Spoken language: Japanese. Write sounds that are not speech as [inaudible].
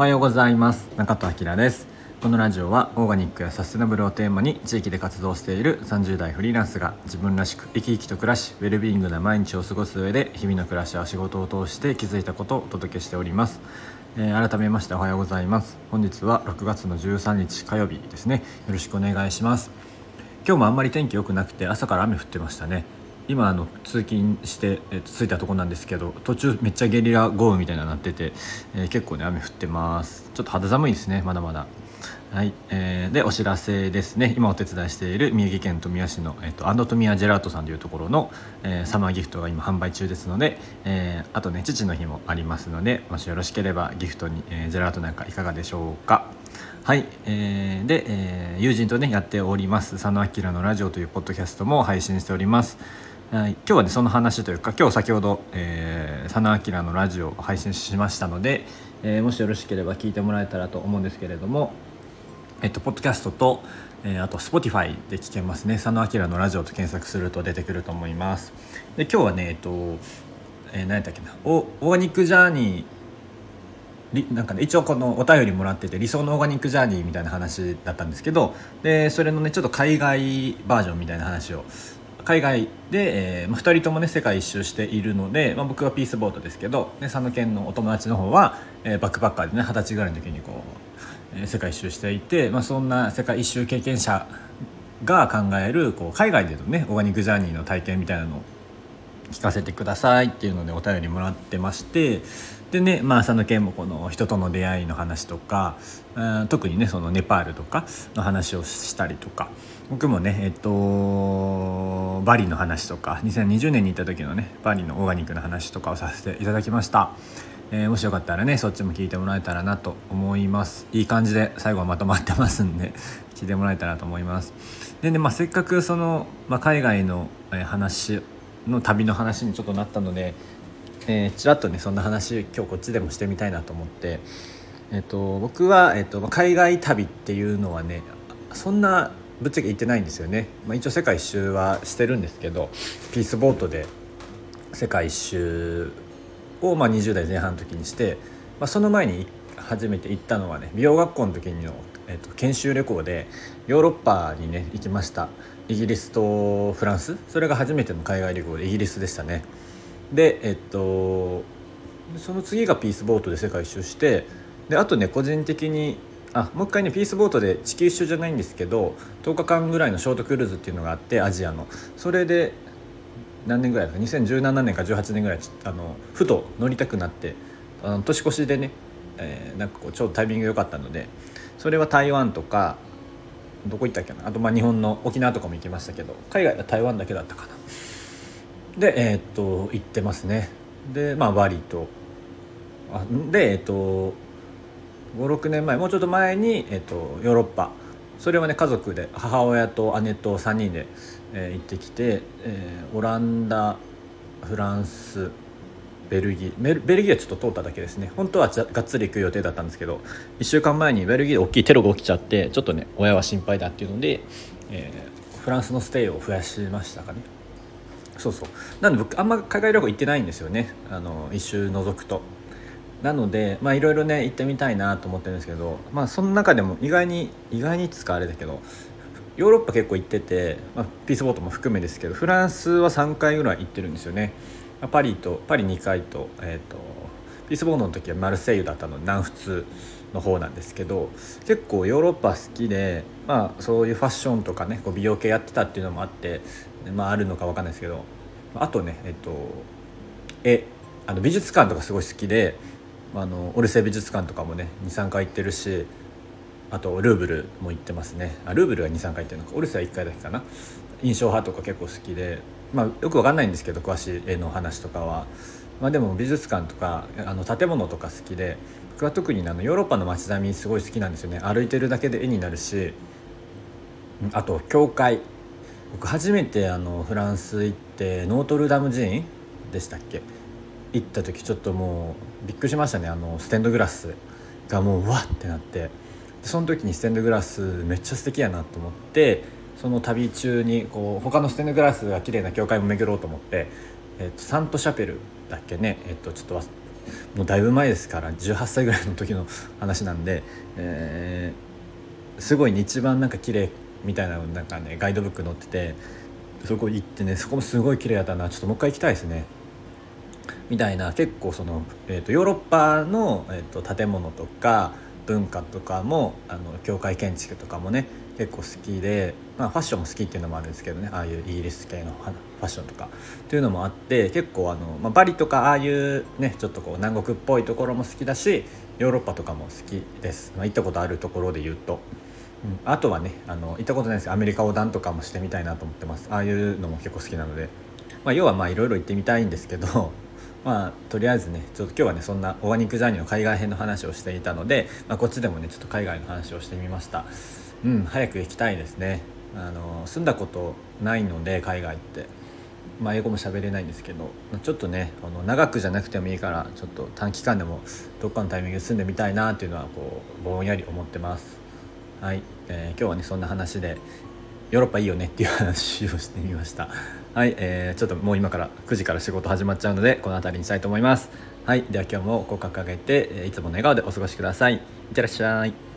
おはようございます。中戸明です。このラジオはオーガニックやサステナブルをテーマに地域で活動している30代フリーランスが自分らしく生き生きと暮らしウェルビーイングな毎日を過ごす上で日々の暮らしや仕事を通して気づいたことをお届けしております、えー、改めましておはようございます。本日は6月の13日火曜日ですね。よろしくお願いします。今日もあんまり天気良くなくて朝から雨降ってましたね。今あの通勤して、えー、着いたところなんですけど途中めっちゃゲリラ豪雨みたいななってて、えー、結構ね雨降ってます。ちょっと肌寒いですねまだまだ。はい、えー、でお知らせですね。今お手伝いしている宮城県富谷市の、えーと、アンド富谷ジェラートさんというところの、えー、サマーギフトが今販売中ですので、えー、あとね父の日もありますのでもしよろしければギフトに、えー、ジェラートなんかいかがでしょうか。はい、えー、で、えー、友人とねやっております佐野明のラジオというポッドキャストも配信しております。はい、今日はねその話というか今日先ほど、えー、佐野明のラジオを配信しましたので、えー、もしよろしければ聞いてもらえたらと思うんですけれども、えっと、ポッドキャストと、えー、あと Spotify で聞けますね。佐野明のラジオと検索すると出てくると思います。で今日はねえっと、えー、何やったっけな。オーガニックジャーニーなんかね一応このお便りもらってて理想のオーガニックジャーニーみたいな話だったんですけどでそれのねちょっと海外バージョンみたいな話を海外で、えー、2人ともね世界一周しているので、まあ、僕はピースボートですけど、ね、佐野県のお友達の方は、えー、バックパッカーでね二十歳ぐらいの時にこう、えー、世界一周していて、まあ、そんな世界一周経験者が考えるこう海外でのねオーガニックジャーニーの体験みたいなのを聞かせてくださいっていうのでお便りもらってましてでね、まあ、佐野県もこの人との出会いの話とか、特にねそのネパールとかの話をしたりとか僕もねえっとバリの話とか2020年に行った時のねバリのオーガニックの話とかをさせていただきました。えー、もしよかったらねそっちも聞いてもらえたらなと思いますいい感じで最後はまとまってますんで聞いてもらえたらと思いますでね、まあ、せっかくその、まあ、海外の話の旅の話にちょっとなったのでえー、ちらっとねそんな話今日こっちでもしてみたいなと思って、えーと、僕は、えーと、海外旅っていうのはねそんなぶっちゃけ行ってないんですよね、まあ、一応世界一周はしてるんですけどピースボートで世界一周を、まあ、20代前半の時にして、まあ、その前に初めて行ったのはね美容学校の時の、えーと研修旅行でヨーロッパにね行きました。イギリスとフランス？それが初めての海外旅行でイギリスでしたね。でえっとその次がピースボートで世界一周してであとね個人的にあもう一回ねピースボートで地球一周じゃないんですけど10日間ぐらいのショートクルーズっていうのがあってアジアの。それで何年ぐらいか2017年か18年ぐらいあのふと乗りたくなってあの年越しでね、えー、なんかこうちょうどタイミング良かったのでそれは台湾とかどこ行ったっけな？あとまあ日本の沖縄とかも行きましたけど海外は台湾だけだったかな。でえー、っと行ってますね。でまあバリとあでえー、っと56年前もうちょっと前に、えー、っとヨーロッパ。それはね家族で母親と姉と3人で、えー、行ってきて、えー、オランダフランスベルギー。ベルギーはちょっと通っただけですね。本当はがっつり行く予定だったんですけど1週間前にベルギーで大きいテロが起きちゃってちょっとね親は心配だっていうので、えー、フランスのステイを増やしましたかね。そうそう。なんで僕あんま海外旅行行ってないんですよね。あの一周除くと。なのでまあいろいろね行ってみたいなと思ってるんですけどまあその中でも意外に意外にいつかあれだけどヨーロッパ結構行ってて、まあ、ピースボートも含めですけどフランスは3回ぐらい行ってるんですよね、パリとパリ2回と,、えーと、ピースボートの時はマルセイユだったので南仏の方なんですけど結構ヨーロッパ好きで、まあ、そういうファッションとかねこう美容系やってたっていうのもあって、まあ、あるのか分かんないですけどあとねえっと絵あの美術館とかすごい好きであのオルセイ美術館とかもね23回行ってるしあとルーブルも行ってますね。あルーブルは23回行ってるのか。オルセイは1回だけかな。印象派とか結構好きで、まあ、よく分かんないんですけど詳しい絵の話とかは、まあ、でも美術館とかあの建物とか好きで僕は特にあのヨーロッパの街並みすごい好きなんですよね。歩いてるだけで絵になるしあと教会。僕初めてあのフランス行ってノートルダム寺院でしたっけ？行った時ちょっともうびっくりしましたね。あのステンドグラスがもうわってなって。その時にステンドグラスめっちゃ素敵やなと思ってその旅中にこう他のステンドグラスが綺麗な教会も巡ろうと思って、えっと、サントシャペルだっけね、えっと、ちょっともうだいぶ前ですから18歳ぐらいの時の話なんで、えー、すごい、ね、一番なんか綺麗みたいななんかねガイドブック載っててそこ行ってねそこもすごい綺麗だったなちょっともう一回行きたいですね。みたいな結構その、えーと、ヨーロッパの、えー、と建物とか文化とかもあの教会建築とかもね結構好きで、まあ、ファッションも好きっていうのもあるんですけどね。ああいうイギリス系のファッションとかっていうのもあって結構あの、まあ、バリとかああいうねちょっとこう南国っぽいところも好きだしヨーロッパとかも好きです、まあ、行ったことあるところで言うと。うん、あとはねあの行ったことないですけどアメリカ横断とかもしてみたいなと思ってます。ああいうのも結構好きなので、まあ、要はまあいろいろ行ってみたいんですけど [laughs] まあとりあえずねちょっと今日はねそんなオーガニックジャーニーの海外編の話をしていたので、まあ、こっちでもねちょっと海外の話をしてみました。うん早く行きたいですね。あの住んだことないので海外って。まあ、英語も喋れないんですけどちょっとねあの長くじゃなくてもいいからちょっと短期間でもどっかのタイミングで住んでみたいなっていうのはこうぼんやり思ってます。はい、えー、今日はねそんな話でヨーロッパいいよねっていう話をしてみました。はい、えー、ちょっともう今から9時から仕事始まっちゃうのでこの辺りにしたいと思います。はい。では今日も口角上げていつもの笑顔でお過ごしください。いってらっしゃい。